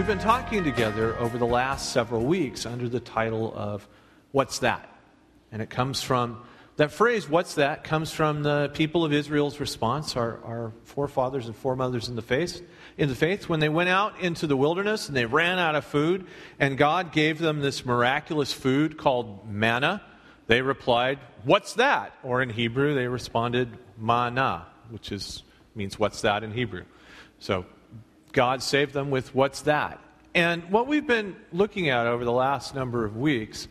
We've been talking together over the last several weeks under the title of What's That? And it comes from that phrase, What's That? comes from the people of Israel's response, our, our forefathers and foremothers in the faith, in the faith, when they went out into the wilderness and they ran out of food, and God gave them this miraculous food called manna. They replied, What's that? Or in Hebrew, they responded, Mana, which is, means what's that in Hebrew. So God saved them with what's that? And what we've been looking at over the last number of weeks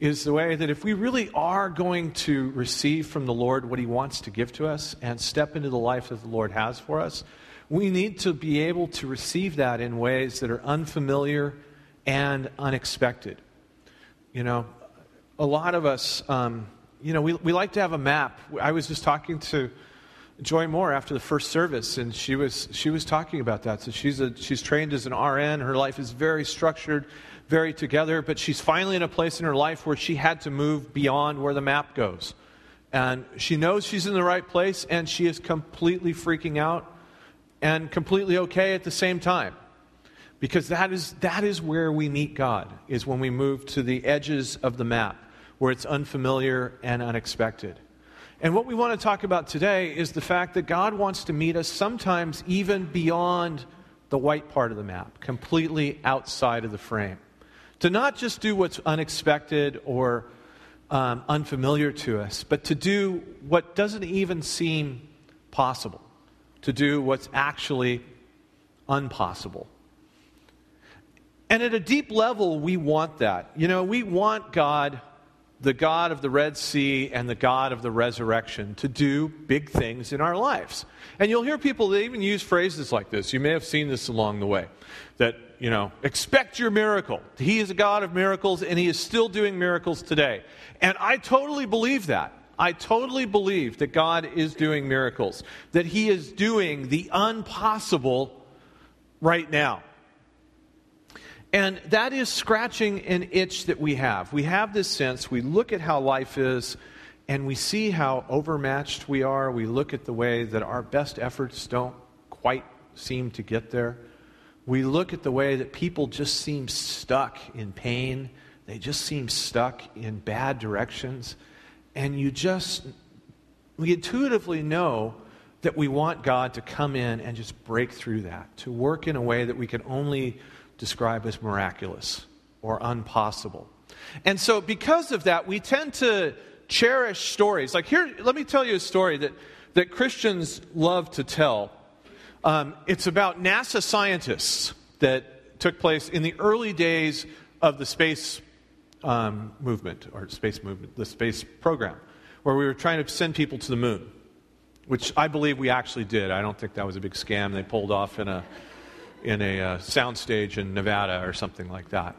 is the way that if we really are going to receive from the Lord what He wants to give to us and step into the life that the Lord has for us, we need to be able to receive that in ways that are unfamiliar and unexpected. You know, a lot of us, um, you know, we, we like to have a map. I was just talking to Joy Moore after the first service, and she was she was talking about that. So she's a, she's trained as an RN. Her life is very structured, very together. But she's finally in a place in her life where she had to move beyond where the map goes, and she knows she's in the right place, and she is completely freaking out, and completely okay at the same time, because that is that is where we meet God is when we move to the edges of the map where it's unfamiliar and unexpected. And what we want to talk about today is the fact that God wants to meet us sometimes even beyond the white part of the map, completely outside of the frame. To not just do what's unexpected or um, unfamiliar to us, but to do what doesn't even seem possible, to do what's actually unpossible. And at a deep level, we want that. You know, we want God the God of the Red Sea and the God of the resurrection to do big things in our lives. And you'll hear people that even use phrases like this. You may have seen this along the way. That, you know, expect your miracle. He is a God of miracles and he is still doing miracles today. And I totally believe that. I totally believe that God is doing miracles, that he is doing the impossible right now. And that is scratching an itch that we have. We have this sense, we look at how life is, and we see how overmatched we are. We look at the way that our best efforts don't quite seem to get there. We look at the way that people just seem stuck in pain, they just seem stuck in bad directions. And you just, we intuitively know that we want God to come in and just break through that, to work in a way that we can only describe as miraculous or impossible. And so, because of that, we tend to cherish stories. Like, here, let me tell you a story that, that Christians love to tell. Um, it's about NASA scientists that took place in the early days of the space um, movement, or space movement, the space program, where we were trying to send people to the moon, which I believe we actually did. I don't think that was a big scam they pulled off in a in a uh, soundstage in Nevada or something like that.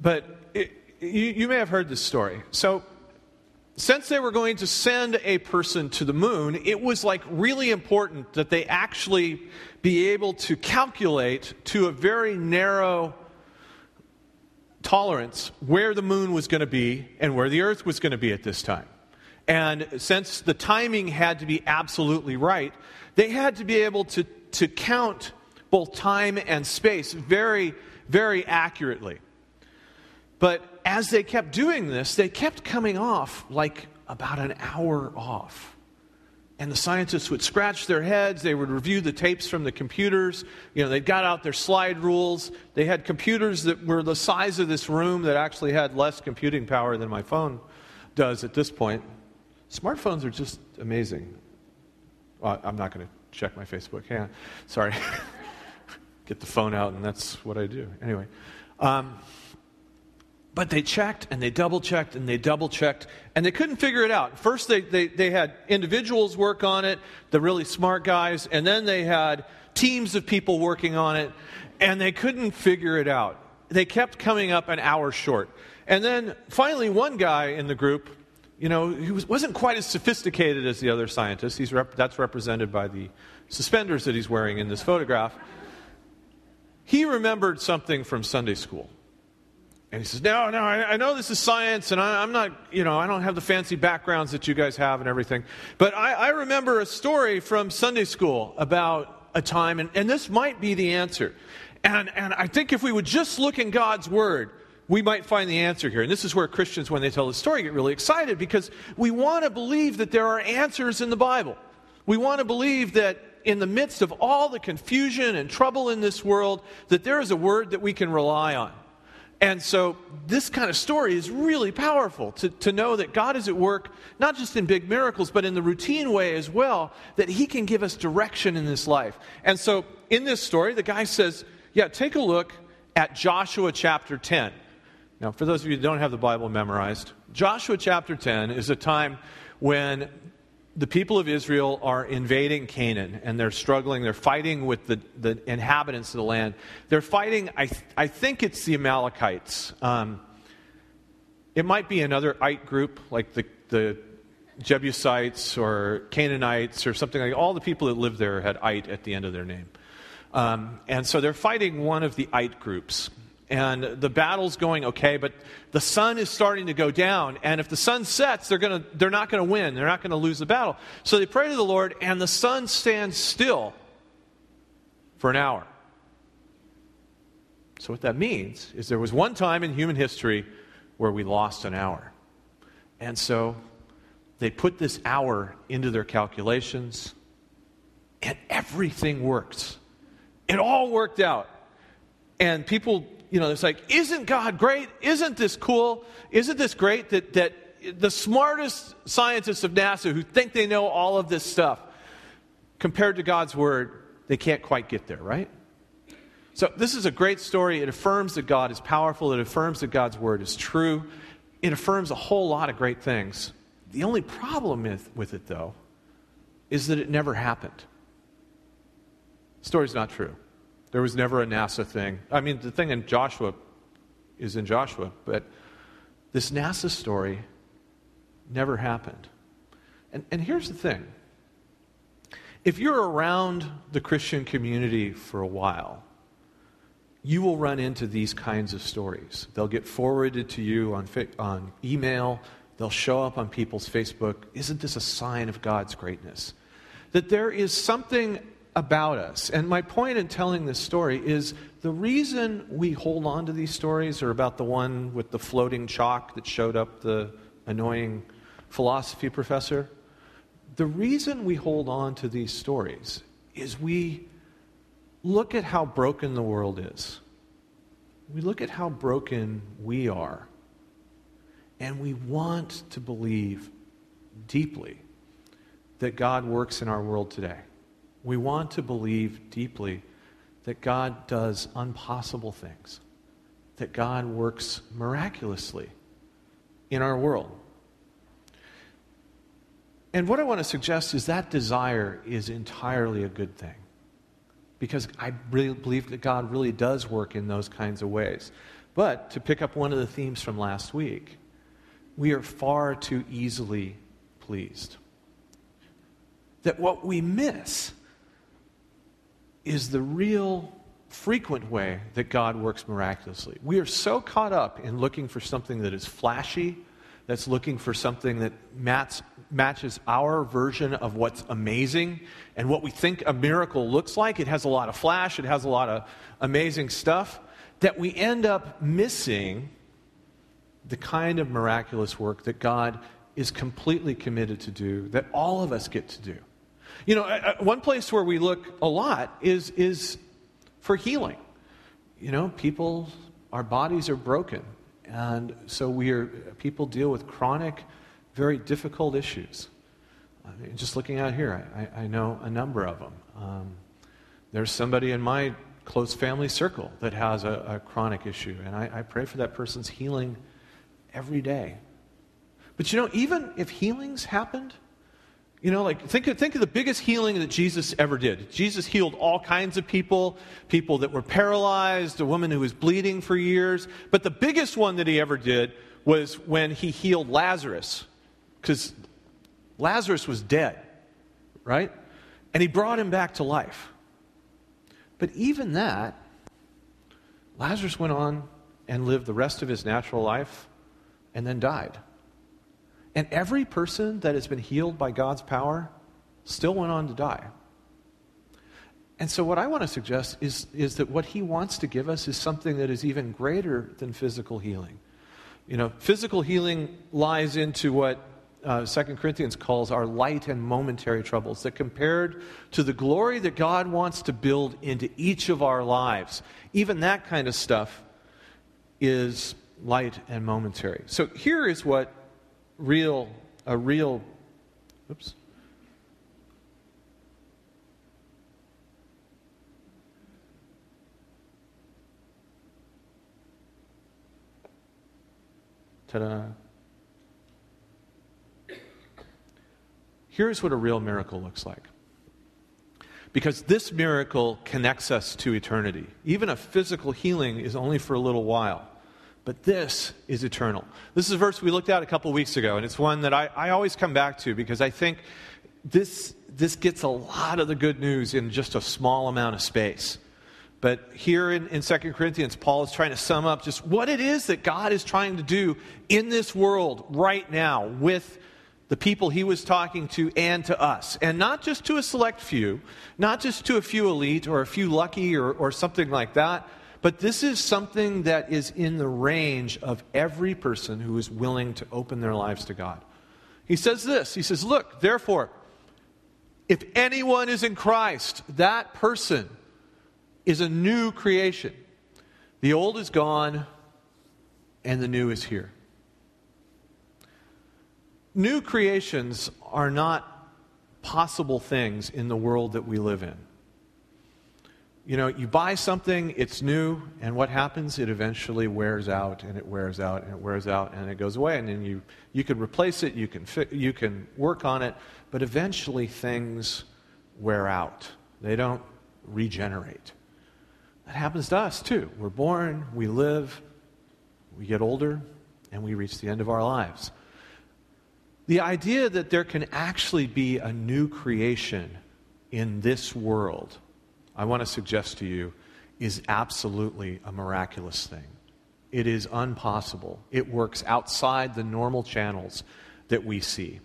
But it, you, you may have heard this story. So, since they were going to send a person to the moon, it was like really important that they actually be able to calculate to a very narrow tolerance where the moon was going to be and where the earth was going to be at this time. And since the timing had to be absolutely right, they had to be able to, to count both time and space very, very accurately. But as they kept doing this, they kept coming off like about an hour off. And the scientists would scratch their heads. They would review the tapes from the computers. You know, they got out their slide rules. They had computers that were the size of this room that actually had less computing power than my phone does at this point. Smartphones are just amazing. Well, I'm not going to check my Facebook. Hang on. Sorry. get the phone out, and that's what I do. Anyway. Um, but they checked and they double checked and they double checked and they couldn't figure it out. First, they, they, they had individuals work on it, the really smart guys, and then they had teams of people working on it, and they couldn't figure it out. They kept coming up an hour short. And then finally, one guy in the group, you know, he was, wasn't quite as sophisticated as the other scientists. He's rep, that's represented by the suspenders that he's wearing in this photograph he remembered something from Sunday school. And he says, No, no, I, I know this is science, and I, am not, you know, I don't have the fancy backgrounds that you guys have and everything. But I, I remember a story from Sunday school about a time, and, and this might be the answer. And, and I think if we would just look in God's Word, we might find the answer here. And this is where Christians, when they tell the story, get really excited because we want to believe that there are answers in the Bible. We want to believe that in the midst of all the confusion and trouble in this world, that there is a word that we can rely on. And so, this kind of story is really powerful to, to know that God is at work, not just in big miracles, but in the routine way as well, that He can give us direction in this life. And so, in this story, the guy says, Yeah, take a look at Joshua chapter 10. Now, for those of you who don't have the Bible memorized, Joshua chapter 10 is a time when the people of Israel are invading Canaan and they're struggling. They're fighting with the, the inhabitants of the land. They're fighting, I, th- I think it's the Amalekites. Um, it might be another Ite group, like the, the Jebusites or Canaanites or something like All the people that lived there had Ite at the end of their name. Um, and so they're fighting one of the Ite groups and the battle's going okay, but the sun is starting to go down. And if the sun sets, they're, gonna, they're not going to win. They're not going to lose the battle. So they pray to the Lord, and the sun stands still for an hour. So, what that means is there was one time in human history where we lost an hour. And so they put this hour into their calculations, and everything worked. It all worked out. And people you know, it's like, isn't God great? Isn't this cool? Isn't this great that, that the smartest scientists of NASA who think they know all of this stuff, compared to God's word, they can't quite get there, right? So, this is a great story. It affirms that God is powerful, it affirms that God's word is true, it affirms a whole lot of great things. The only problem with, it, though, is that it never happened. The story's not true. There was never a NASA thing. I mean, the thing in Joshua is in Joshua, but this NASA story never happened. And, and here's the thing if you're around the Christian community for a while, you will run into these kinds of stories. They'll get forwarded to you on, on email, they'll show up on people's Facebook. Isn't this a sign of God's greatness? That there is something about us. And my point in telling this story is the reason we hold on to these stories are about the one with the floating chalk that showed up the annoying philosophy professor. The reason we hold on to these stories is we look at how broken the world is. We look at how broken we are. And we want to believe deeply that God works in our world today. We want to believe deeply that God does impossible things, that God works miraculously in our world. And what I want to suggest is that desire is entirely a good thing. Because I really believe that God really does work in those kinds of ways. But to pick up one of the themes from last week, we are far too easily pleased. That what we miss is the real frequent way that God works miraculously. We are so caught up in looking for something that is flashy, that's looking for something that match, matches our version of what's amazing and what we think a miracle looks like. It has a lot of flash, it has a lot of amazing stuff, that we end up missing the kind of miraculous work that God is completely committed to do, that all of us get to do. You know, one place where we look a lot is, is for healing. You know, people, our bodies are broken. And so we are, people deal with chronic, very difficult issues. I mean, just looking out here, I, I know a number of them. Um, there's somebody in my close family circle that has a, a chronic issue, and I, I pray for that person's healing every day. But you know, even if healings happened, you know, like think of, think of the biggest healing that Jesus ever did. Jesus healed all kinds of people, people that were paralyzed, a woman who was bleeding for years. But the biggest one that he ever did was when he healed Lazarus, because Lazarus was dead, right? And he brought him back to life. But even that, Lazarus went on and lived the rest of his natural life and then died. And every person that has been healed by God's power still went on to die. And so, what I want to suggest is, is that what he wants to give us is something that is even greater than physical healing. You know, physical healing lies into what uh, 2 Corinthians calls our light and momentary troubles, that compared to the glory that God wants to build into each of our lives, even that kind of stuff is light and momentary. So here is what real, a real, oops. Ta-da. Here's what a real miracle looks like. Because this miracle connects us to eternity. Even a physical healing is only for a little while. But this is eternal. This is a verse we looked at a couple weeks ago, and it's one that I, I always come back to because I think this, this gets a lot of the good news in just a small amount of space. But here in, in 2 Corinthians, Paul is trying to sum up just what it is that God is trying to do in this world right now with the people he was talking to and to us. And not just to a select few, not just to a few elite or a few lucky or, or something like that, but this is something that is in the range of every person who is willing to open their lives to God. He says this He says, Look, therefore, if anyone is in Christ, that person is a new creation. The old is gone, and the new is here. New creations are not possible things in the world that we live in. You know, you buy something, it's new, and what happens? It eventually wears out, and it wears out, and it wears out, and it goes away. And then you, you can replace it, you can, fi- you can work on it, but eventually things wear out. They don't regenerate. That happens to us, too. We're born, we live, we get older, and we reach the end of our lives. The idea that there can actually be a new creation in this world, I want to suggest to you, is absolutely a miraculous thing. It is unpossible. It works outside the normal channels that we see.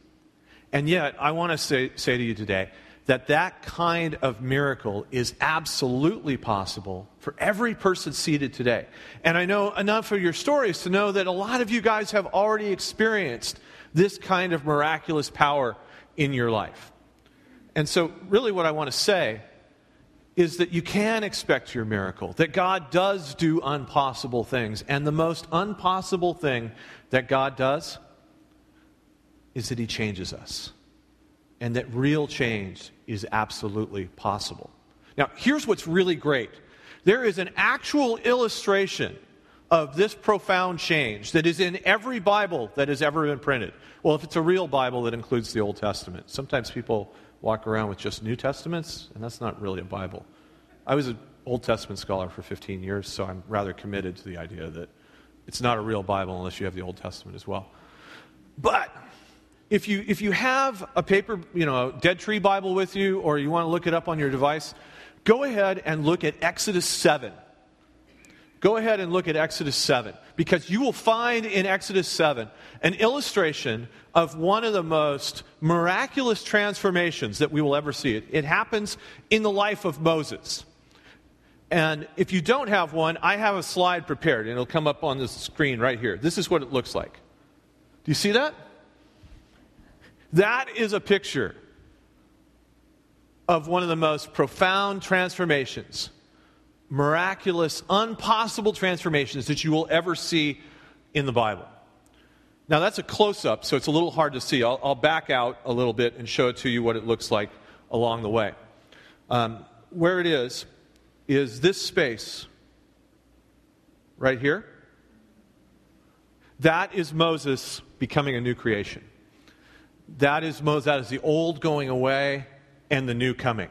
And yet, I want to say, say to you today that that kind of miracle is absolutely possible for every person seated today. And I know enough of your stories to know that a lot of you guys have already experienced this kind of miraculous power in your life. And so, really, what I want to say is that you can expect your miracle, that God does do impossible things. And the most impossible thing that God does is that He changes us. And that real change is absolutely possible. Now, here's what's really great there is an actual illustration of this profound change that is in every Bible that has ever been printed. Well, if it's a real Bible that includes the Old Testament. Sometimes people walk around with just New Testaments, and that's not really a Bible. I was an Old Testament scholar for 15 years, so I'm rather committed to the idea that it's not a real Bible unless you have the Old Testament as well. But if you, if you have a paper, you know, dead tree Bible with you, or you want to look it up on your device, go ahead and look at Exodus 7. Go ahead and look at Exodus 7 because you will find in Exodus 7 an illustration of one of the most miraculous transformations that we will ever see. It, it happens in the life of Moses. And if you don't have one, I have a slide prepared and it'll come up on the screen right here. This is what it looks like. Do you see that? That is a picture of one of the most profound transformations miraculous, impossible transformations that you will ever see in the Bible. Now, that's a close up, so it's a little hard to see. I'll, I'll, back out a little bit and show it to you what it looks like along the way. Um, where it is, is this space right here. That is Moses becoming a new creation. That is Moses, that is the old going away and the new coming.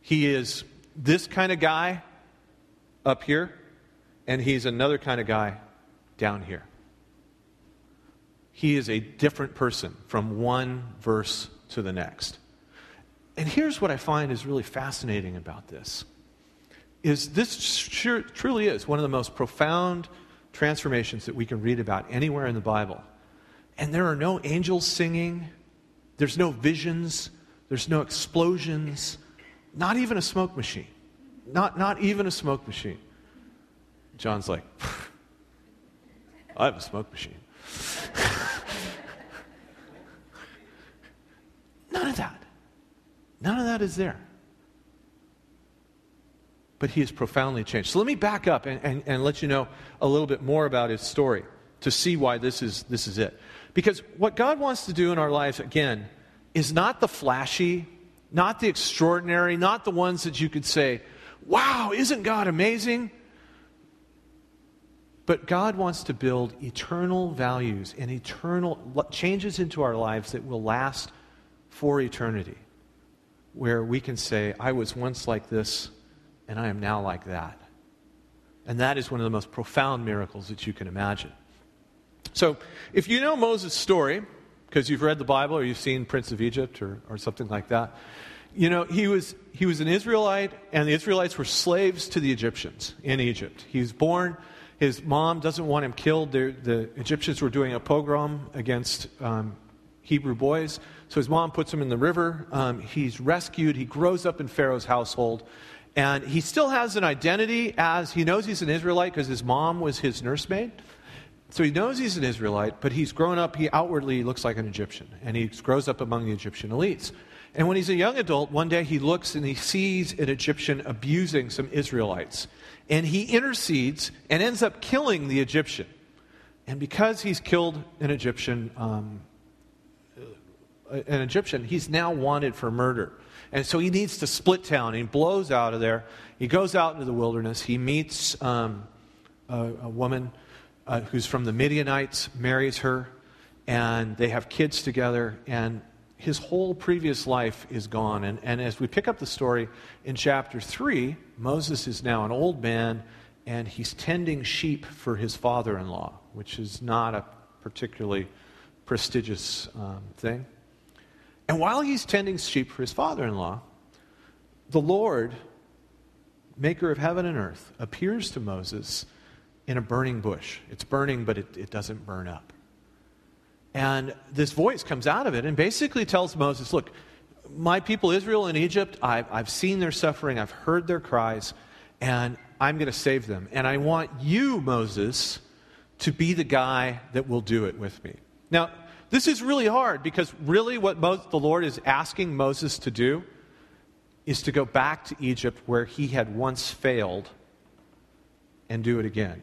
He is this kind of guy up here, and he's another kind of guy down here. He is a different person from one verse to the next. And here's what I find is really fascinating about this is this sure, truly is one of the most profound transformations that we can read about anywhere in the Bible. And there are no angels singing, there's no visions, there's no explosions, Not even a smoke machine. Not, not even a smoke machine. John's like, I have a smoke machine. None of that. None of that is there. But he is profoundly changed. So let me back up and, and, and let you know a little bit more about his story to see why this is, this is it. Because what God wants to do in our lives, again, is not the flashy, not the extraordinary, not the ones that you could say, wow, isn't God amazing? But God wants to build eternal values and eternal changes into our lives that will last for eternity, where we can say, I was once like this, and I am now like that. And that is one of the most profound miracles that you can imagine. So, if you know Moses' story, because you've read the Bible or you've seen Prince of Egypt or, or something like that, you know, he was, he was an Israelite, and the Israelites were slaves to the Egyptians in Egypt. He was born his mom doesn't want him killed. They're, the Egyptians were doing a pogrom against um, Hebrew boys. So his mom puts him in the river. Um, he's rescued. He grows up in Pharaoh's household. And he still has an identity as he knows he's an Israelite because his mom was his nursemaid. So he knows he's an Israelite, but he's grown up, he outwardly looks like an Egyptian. And he grows up among the Egyptian elites. And when he's a young adult, one day he looks and he sees an Egyptian abusing some Israelites and he intercedes and ends up killing the Egyptian. And because he's killed an Egyptian, um, an Egyptian, he's now wanted for murder. And so he needs to split town. He blows out of there. He goes out into the wilderness. He meets um, a, a, woman uh, who's from the Midianites, marries her, and they have kids together. And his whole previous life is gone. And, and as we pick up the story in chapter 3, Moses is now an old man and he's tending sheep for his father in law, which is not a particularly prestigious um, thing. And while he's tending sheep for his father in law, the Lord, maker of heaven and earth, appears to Moses in a burning bush. It's burning, but it, it doesn't burn up. And this voice comes out of it and basically tells Moses, Look, my people Israel in Egypt, I've, I've seen their suffering, I've heard their cries, and I'm going to save them. And I want you, Moses, to be the guy that will do it with me. Now, this is really hard because really what the Lord is asking Moses to do is to go back to Egypt where he had once failed and do it again.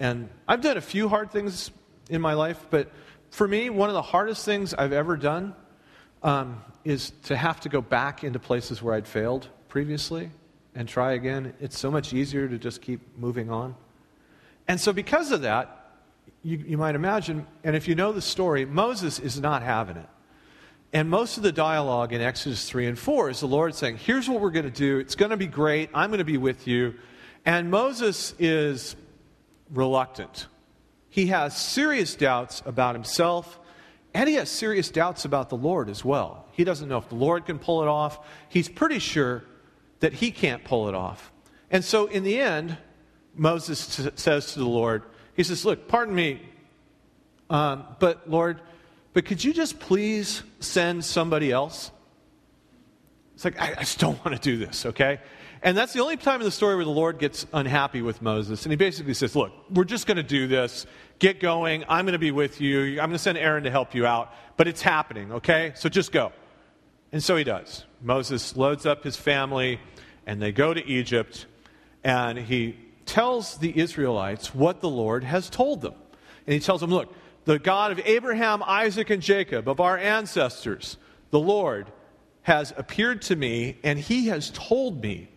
And I've done a few hard things in my life, but for me, one of the hardest things I've ever done um, is to have to go back into places where I'd failed previously and try again. It's so much easier to just keep moving on. And so, because of that, you, you might imagine, and if you know the story, Moses is not having it. And most of the dialogue in Exodus 3 and 4 is the Lord saying, Here's what we're going to do. It's going to be great. I'm going to be with you. And Moses is reluctant. He has serious doubts about himself, and he has serious doubts about the Lord as well. He doesn't know if the Lord can pull it off. He's pretty sure that he can't pull it off. And so, in the end, Moses t- says to the Lord, He says, Look, pardon me, um, but Lord, but could you just please send somebody else? It's like, I, I just don't want to do this, okay? And that's the only time in the story where the Lord gets unhappy with Moses. And he basically says, Look, we're just going to do this. Get going. I'm going to be with you. I'm going to send Aaron to help you out. But it's happening, okay? So just go. And so he does. Moses loads up his family, and they go to Egypt, and he tells the Israelites what the Lord has told them. And he tells them, Look, the God of Abraham, Isaac, and Jacob, of our ancestors, the Lord, has appeared to me, and he has told me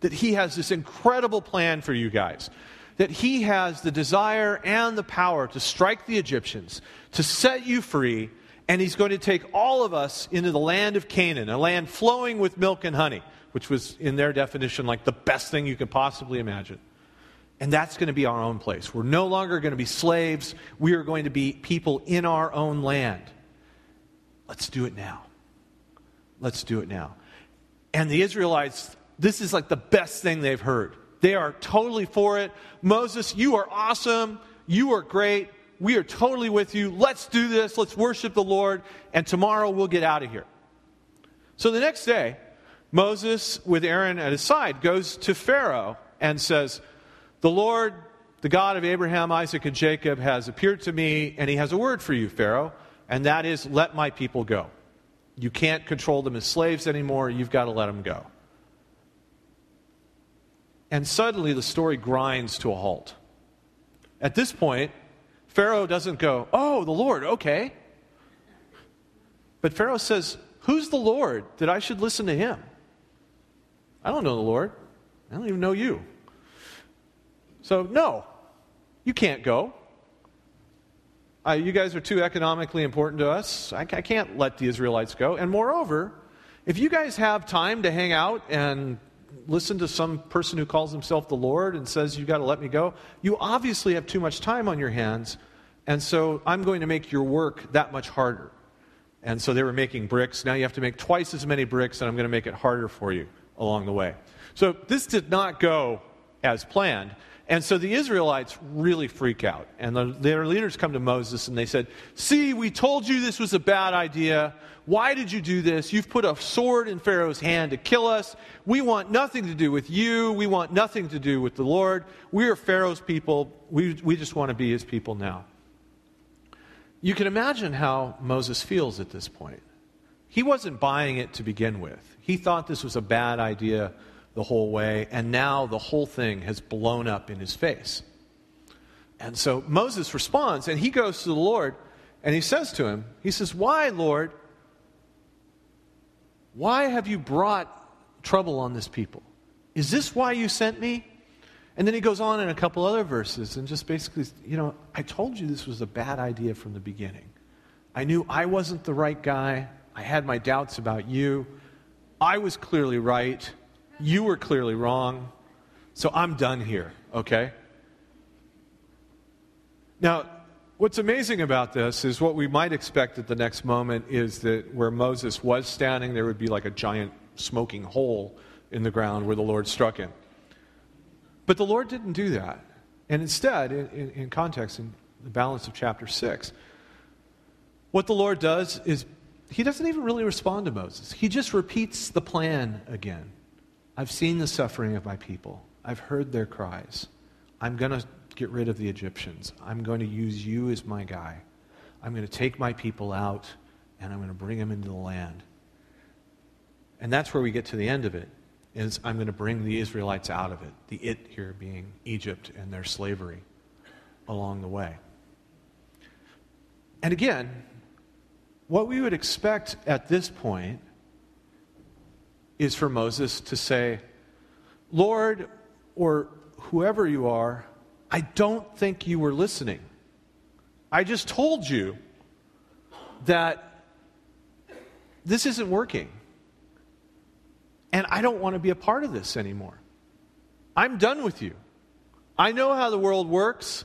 that he has this incredible plan for you guys. That he has the desire and the power to strike the Egyptians, to set you free, and he's going to take all of us into the land of Canaan, a land flowing with milk and honey, which was, in their definition, like the best thing you could possibly imagine. And that's going to be our own place. We're no longer going to be slaves. We are going to be people in our own land. Let's do it now. Let's do it now. And the Israelites this is like the best thing they've heard. They are totally for it. Moses, you are awesome. You are great. We are totally with you. Let's do this. Let's worship the Lord. And tomorrow we'll get out of here. So the next day, Moses, with Aaron at his side, goes to Pharaoh and says, The Lord, the God of Abraham, Isaac, and Jacob, has appeared to me, and he has a word for you, Pharaoh, and that is, Let my people go. You can't control them as slaves anymore. You've got to let them go. And suddenly the story grinds to a halt. At this point, Pharaoh doesn't go, Oh, the Lord, okay. But Pharaoh says, Who's the Lord that I should listen to him? I don't know the Lord. I don't even know you. So, no, you can't go. Uh, you guys are too economically important to us. I, I can't let the Israelites go. And moreover, if you guys have time to hang out and listen to some person who calls himself the Lord and says, You've got to let me go, you obviously have too much time on your hands. And so I'm going to make your work that much harder. And so they were making bricks. Now you have to make twice as many bricks, and I'm going to make it harder for you along the way. So this did not go as planned. And so the Israelites really freak out. And the, their leaders come to Moses and they said, See, we told you this was a bad idea. Why did you do this? You've put a sword in Pharaoh's hand to kill us. We want nothing to do with you. We want nothing to do with the Lord. We are Pharaoh's people. We, we just want to be his people now. You can imagine how Moses feels at this point. He wasn't buying it to begin with. He thought this was a bad idea the whole way, and now the whole thing has blown up in his face. And so Moses responds, and he goes to the Lord, and he says to him, He says, Why, Lord? Why have you brought trouble on this people? Is this why you sent me? And then he goes on in a couple other verses and just basically, you know, I told you this was a bad idea from the beginning. I knew I wasn't the right guy. I had my doubts about you. I was clearly right. You were clearly wrong. So I'm done here, okay? Now, what's amazing about this is what we might expect at the next moment is that where Moses was standing, there would be like a giant smoking hole in the ground where the Lord struck him. But the Lord didn't do that. And instead, in, in, in context, in the balance of chapter 6, what the Lord does is he doesn't even really respond to Moses. He just repeats the plan again. I've seen the suffering of my people, I've heard their cries. I'm going to get rid of the Egyptians. I'm going to use you as my guy. I'm going to take my people out and I'm going to bring them into the land. And that's where we get to the end of it is I'm going to bring the Israelites out of it. The it here being Egypt and their slavery along the way. And again, what we would expect at this point is for Moses to say, Lord, or whoever you are, I don't think you were listening. I just told you that this isn't working. And I don't want to be a part of this anymore. I'm done with you. I know how the world works,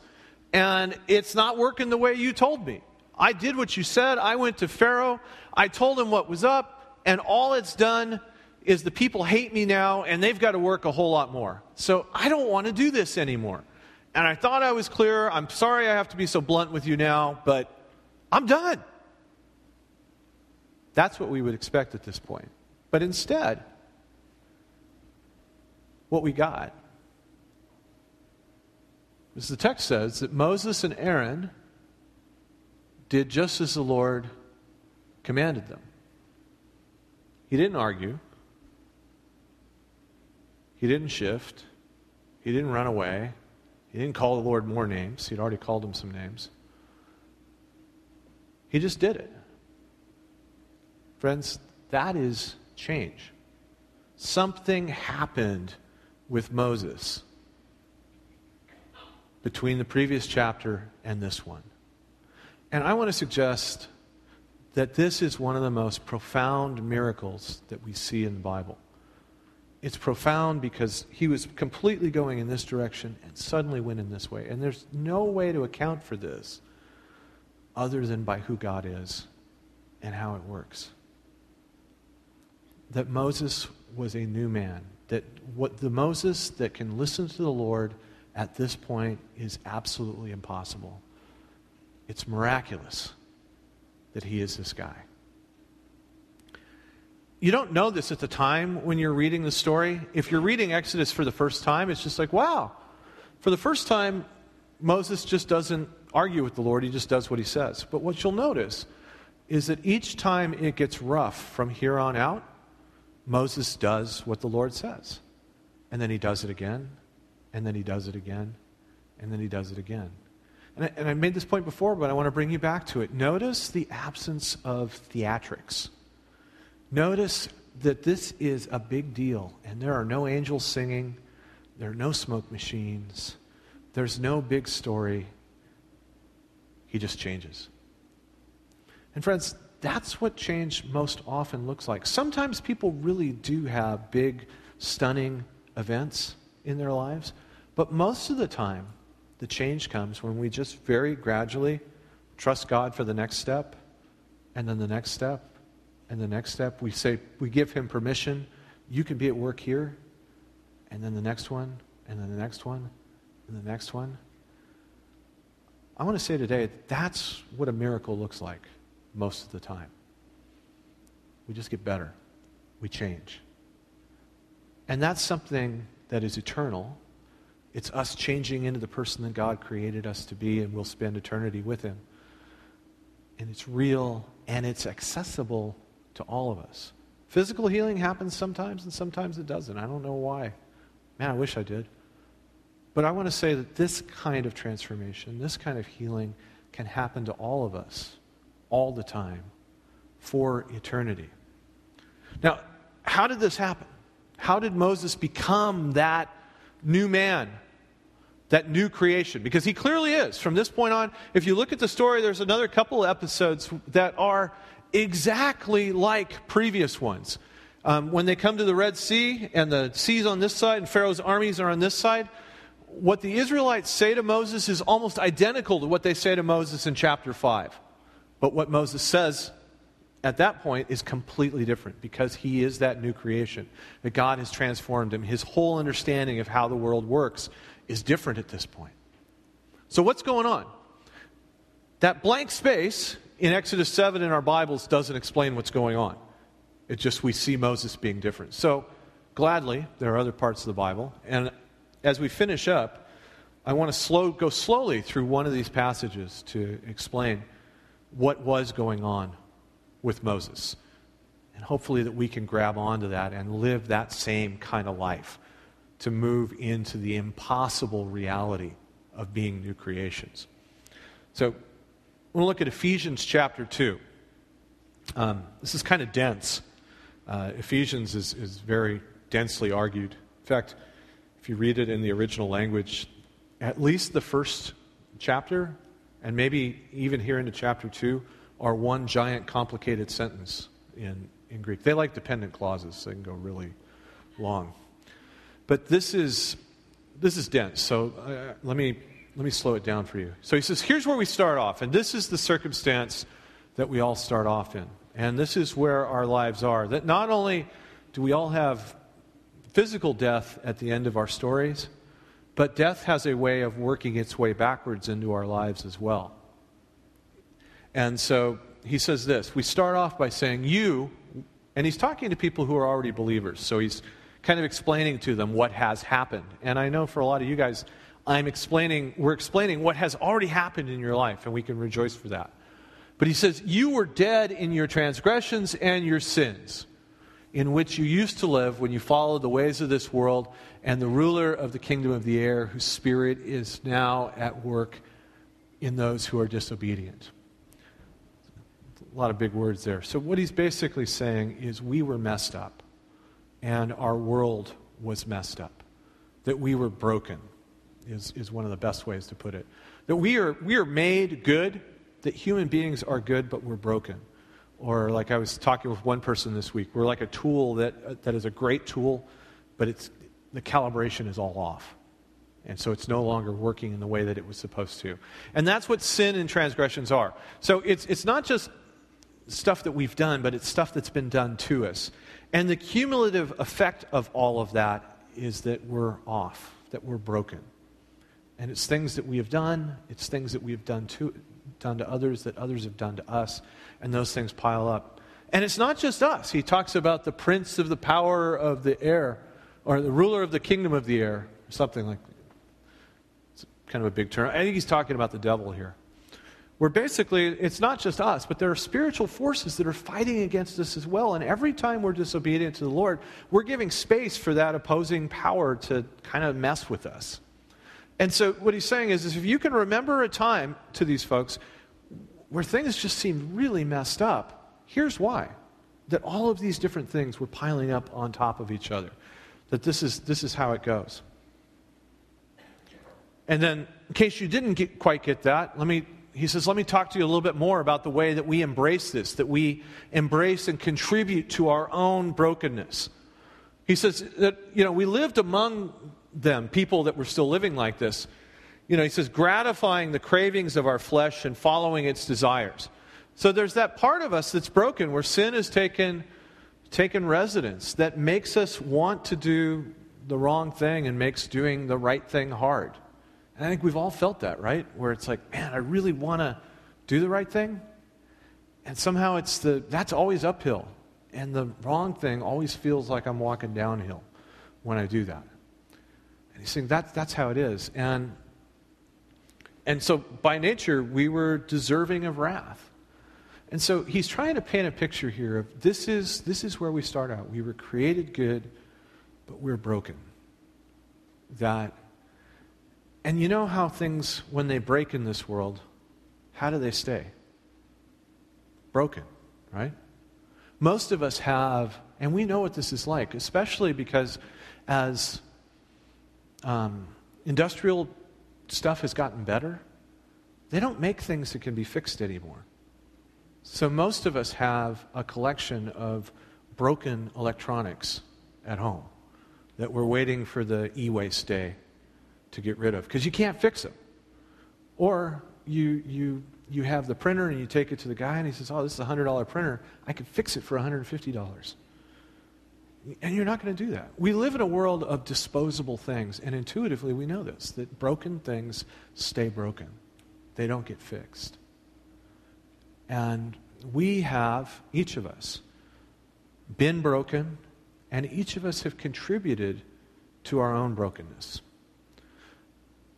and it's not working the way you told me. I did what you said. I went to Pharaoh. I told him what was up, and all it's done is the people hate me now and they've got to work a whole lot more. So I don't want to do this anymore. And I thought I was clear. I'm sorry I have to be so blunt with you now, but I'm done. That's what we would expect at this point. But instead, what we got is the text says that Moses and Aaron did just as the Lord commanded them. He didn't argue. He didn't shift. He didn't run away. He didn't call the Lord more names. He'd already called him some names. He just did it. Friends, that is change. Something happened with Moses between the previous chapter and this one. And I want to suggest that this is one of the most profound miracles that we see in the Bible it's profound because he was completely going in this direction and suddenly went in this way. And there's no way to account for this other than by who God is and how it works. That Moses was a new man. That what the Moses that can listen to the Lord at this point is absolutely impossible. It's miraculous that he is this guy. You don't know this at the time when you're reading the story. If you're reading Exodus for the first time, it's just like, wow. For the first time, Moses just doesn't argue with the Lord, he just does what he says. But what you'll notice is that each time it gets rough from here on out, Moses does what the Lord says. And then he does it again, and then he does it again, and then he does it again. And I, and I made this point before, but I want to bring you back to it. Notice the absence of theatrics. Notice that this is a big deal, and there are no angels singing, there are no smoke machines, there's no big story. He just changes. And, friends, that's what change most often looks like. Sometimes people really do have big, stunning events in their lives, but most of the time, the change comes when we just very gradually trust God for the next step, and then the next step, and the next step. We say, we give Him permission. You can be at work here, and then the next one, and then the next one, and the next one. I want to say today, that's what a miracle looks like most of the time. We just get better, we change. And that's something that is eternal it's us changing into the person that God created us to be, and we'll spend eternity with Him. And it's real and it's accessible to all of us. Physical healing happens sometimes, and sometimes it doesn't. I don't know why. Man, I wish I did. But I want to say that this kind of transformation, this kind of healing, can happen to all of us all the time for eternity. Now, how did this happen? How did Moses become that new man? that new creation, because he clearly is. From this point on, if you look at the story, there's another couple of episodes that are exactly like previous ones. Um, when they come to the Red Sea and the sea's on this side and Pharaoh's armies are on this side, what the Israelites say to Moses is almost identical to what they say to Moses in chapter 5. But what Moses says at that point is completely different because he is that new creation. That God has transformed him. His whole understanding of how the world works is different at this point. So, what's going on? That blank space in Exodus 7 in our Bibles doesn't explain what's going on. It's just we see Moses being different. So, gladly, there are other parts of the Bible. And as we finish up, I want to slow, go slowly through one of these passages to explain what was going on with Moses. And hopefully, that we can grab onto that and live that same kind of life to move into the impossible reality of being new creations. So, we'll look at Ephesians chapter 2. Um, this is kind of dense. Uh, Ephesians is, is very densely argued. In fact, if you read it in the original language, at least the first chapter, and maybe even here into chapter 2, are one giant complicated sentence in, in Greek. They like dependent clauses, so they can go really long. But this is, this is dense, so uh, let, me, let me slow it down for you. So he says, here's where we start off, and this is the circumstance that we all start off in. And this is where our lives are. That not only do we all have physical death at the end of our stories, but death has a way of working its way backwards into our lives as well. And so he says this We start off by saying, You, and he's talking to people who are already believers. So he's kind of explaining to them what has happened. And I know for a lot of you guys, I'm explaining, we're explaining what has already happened in your life, and we can rejoice for that. But he says, You were dead in your transgressions and your sins, in which you used to live when you followed the ways of this world and the ruler of the kingdom of the air, whose spirit is now at work in those who are disobedient. A lot of big words there. So, what he's basically saying is, we were messed up and our world was messed up. That we were broken is, is one of the best ways to put it. That we are, we are made good, that human beings are good, but we're broken. Or, like I was talking with one person this week, we're like a tool that, uh, that is a great tool, but it's, the calibration is all off. And so it's no longer working in the way that it was supposed to. And that's what sin and transgressions are. So it's, it's not just stuff that we've done, but it's stuff that's been done to us. And the cumulative effect of all of that is that we're off, that we're broken. And it's things that we have done, it's things that we have done to, done to others, that others have done to us, and those things pile up. And it's not just us. He talks about the prince of the power of the air, or the ruler of the kingdom of the air, something like that. It's kind of a big term. I think he's talking about the devil here. Where basically it's not just us, but there are spiritual forces that are fighting against us as well. And every time we're disobedient to the Lord, we're giving space for that opposing power to kind of mess with us. And so what he's saying is, is if you can remember a time to these folks where things just seemed really messed up, here's why. That all of these different things were piling up on top of each other. That this is, this is how it goes. And then, in case you didn't get, quite get that, let me, he says, let me talk to you a little bit more about the way that we embrace this, that we embrace and contribute to our own brokenness. He says that, you know, we lived among them, people that were still living like this you know, he says, gratifying the cravings of our flesh and following its desires. So there's that part of us that's broken where sin has taken, taken residence that makes us want to do the wrong thing and makes doing the right thing hard. And I think we've all felt that, right? Where it's like, man, I really want to do the right thing. And somehow it's the, that's always uphill. And the wrong thing always feels like I'm walking downhill when I do that. And he's saying that, that's how it is. And and so, by nature, we were deserving of wrath. And so, he's trying to paint a picture here of this is, this is where we start out. We were created good, but we're broken. That, and you know how things, when they break in this world, how do they stay? Broken, right? Most of us have, and we know what this is like, especially because as um, industrial stuff has gotten better, they don't make things that can be fixed anymore. So most of us have a collection of broken electronics at home that we're waiting for the e waste day to get rid of because you can't fix them. Or you, you, you have the printer and you take it to the guy and he says, Oh, this is a $100 printer. I can fix it for $150. And you're not going to do that. We live in a world of disposable things, and intuitively we know this that broken things stay broken, they don't get fixed. And we have, each of us, been broken, and each of us have contributed to our own brokenness.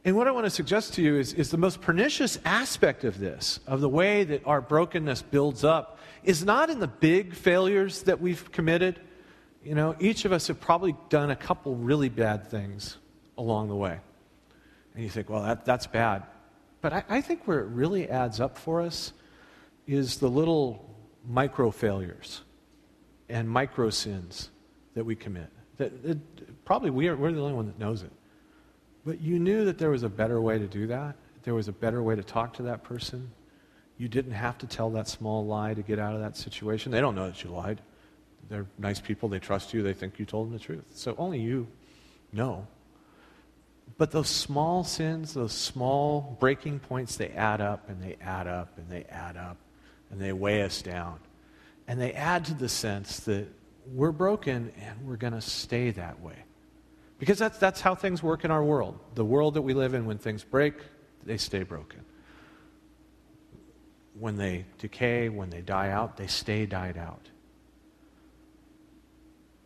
And what I want to suggest to you is, is the most pernicious aspect of this, of the way that our brokenness builds up, is not in the big failures that we've committed you know, each of us have probably done a couple really bad things along the way. And you think, well, that, that's bad. But I, I think where it really adds up for us is the little micro failures and micro sins that we commit. That it, probably we are, we're the only one that knows it. But you knew that there was a better way to do that. There was a better way to talk to that person. You didn't have to tell that small lie to get out of that situation. They don't know that you lied. They're nice people. They trust you. They think you told them the truth. So only you know. But those small sins, those small breaking points, they add up and they add up and they add up and they weigh us down. And they add to the sense that we're broken and we're going to stay that way. Because that's, that's how things work in our world. The world that we live in, when things break, they stay broken. When they decay, when they die out, they stay died out.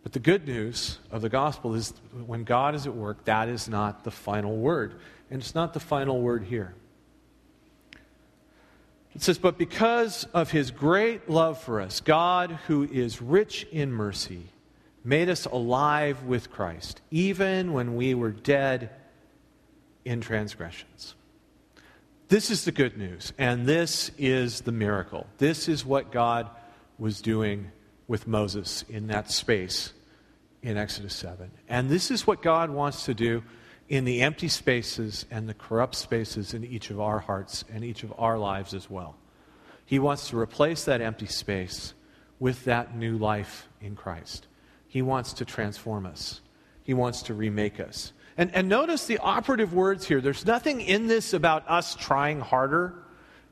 But the good news of the gospel is when God is at work, that is not the final word. And it's not the final word here. It says, But because of his great love for us, God, who is rich in mercy, made us alive with Christ, even when we were dead in transgressions. This is the good news, and this is the miracle. This is what God was doing with Moses in that space in Exodus 7. And this is what God wants to do in the empty spaces and the corrupt spaces in each of our hearts and each of our lives as well. He wants to replace that empty space with that new life in Christ. He wants to transform us, He wants to remake us. And, and notice the operative words here. There's nothing in this about us trying harder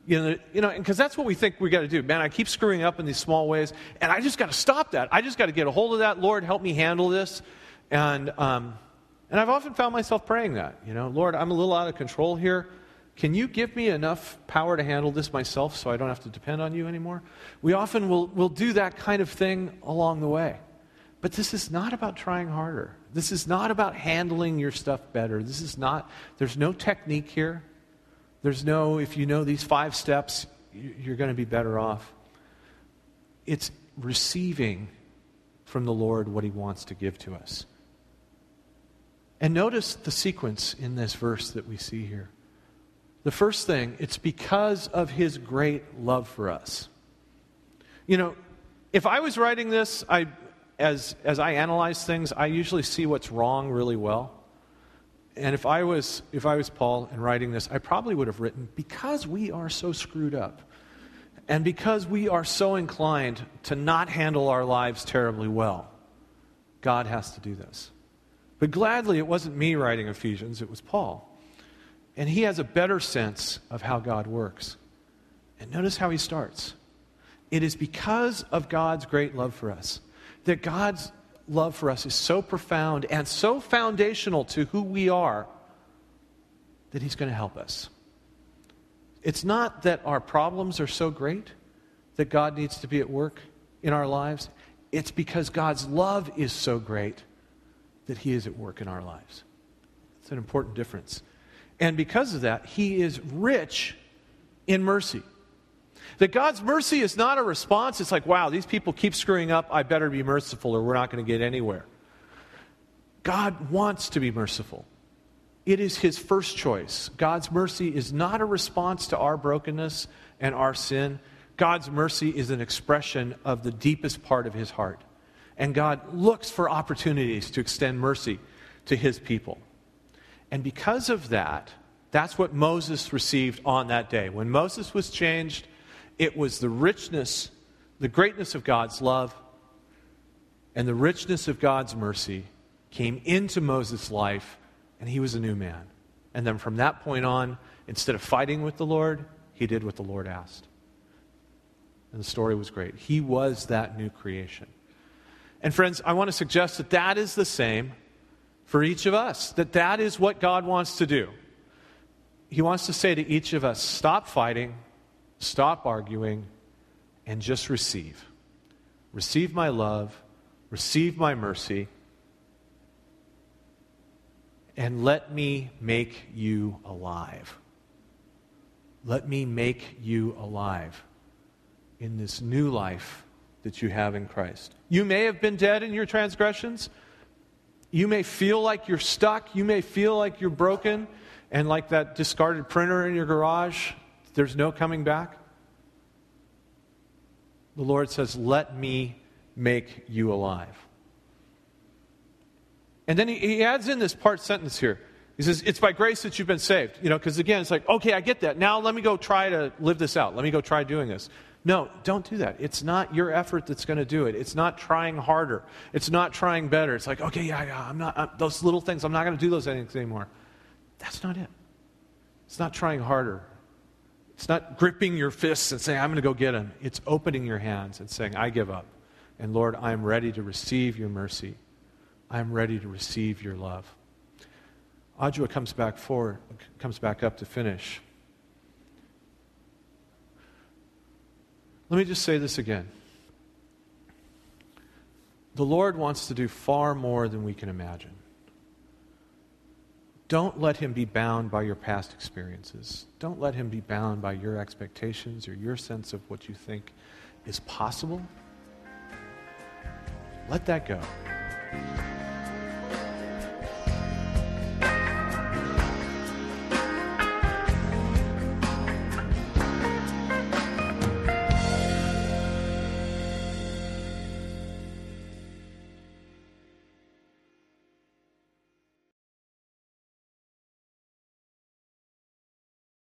you know, you know, because that's what we think we got to do. Man, I keep screwing up in these small ways, and I just got to stop that. I just got to get a hold of that. Lord, help me handle this. And um, and I've often found myself praying that. You know, Lord, I'm a little out of control here. Can you give me enough power to handle this myself so I don't have to depend on you anymore? We often will, will do that kind of thing along the way. But this is not about trying harder. This is not about handling your stuff better. This is not, there's no technique here. There's no, if you know these five steps, you're going to be better off. It's receiving from the Lord what he wants to give to us. And notice the sequence in this verse that we see here. The first thing, it's because of his great love for us. You know, if I was writing this, I, as, as I analyze things, I usually see what's wrong really well. And if I, was, if I was Paul and writing this, I probably would have written, because we are so screwed up, and because we are so inclined to not handle our lives terribly well, God has to do this. But gladly, it wasn't me writing Ephesians, it was Paul. And he has a better sense of how God works. And notice how he starts. It is because of God's great love for us that God's love for us is so profound and so foundational to who we are that he's going to help us. It's not that our problems are so great that God needs to be at work in our lives. It's because God's love is so great that He is at work in our lives. It's an important difference. And because of that, He is rich in mercy. That God's mercy is not a response. It's like, wow, these people keep screwing up. I better be merciful or we're not going to get anywhere. God wants to be merciful. It is His first choice. God's mercy is not a response to our brokenness and our sin. God's mercy is an expression of the deepest part of His heart. And God looks for opportunities to extend mercy to his people. And because of that, that's what Moses received on that day. When Moses was changed, it was the richness, the greatness of God's love, and the richness of God's mercy came into Moses' life, and he was a new man. And then from that point on, instead of fighting with the Lord, he did what the Lord asked. And the story was great. He was that new creation. And friends, I want to suggest that that is the same for each of us, that that is what God wants to do. He wants to say to each of us stop fighting, stop arguing, and just receive. Receive my love, receive my mercy, and let me make you alive. Let me make you alive in this new life that you have in Christ. You may have been dead in your transgressions. You may feel like you're stuck. You may feel like you're broken and like that discarded printer in your garage, there's no coming back. The Lord says, Let me make you alive. And then he, he adds in this part sentence here. He says, It's by grace that you've been saved. You know, because again, it's like, okay, I get that. Now let me go try to live this out. Let me go try doing this. No, don't do that. It's not your effort that's going to do it. It's not trying harder. It's not trying better. It's like, okay, yeah, yeah, I'm not, I'm, those little things, I'm not going to do those things anymore. That's not it. It's not trying harder. It's not gripping your fists and saying, I'm going to go get him. It's opening your hands and saying, I give up. And Lord, I am ready to receive your mercy. I am ready to receive your love. Ajua comes back forward, comes back up to finish. Let me just say this again. The Lord wants to do far more than we can imagine. Don't let him be bound by your past experiences. Don't let him be bound by your expectations or your sense of what you think is possible. Let that go.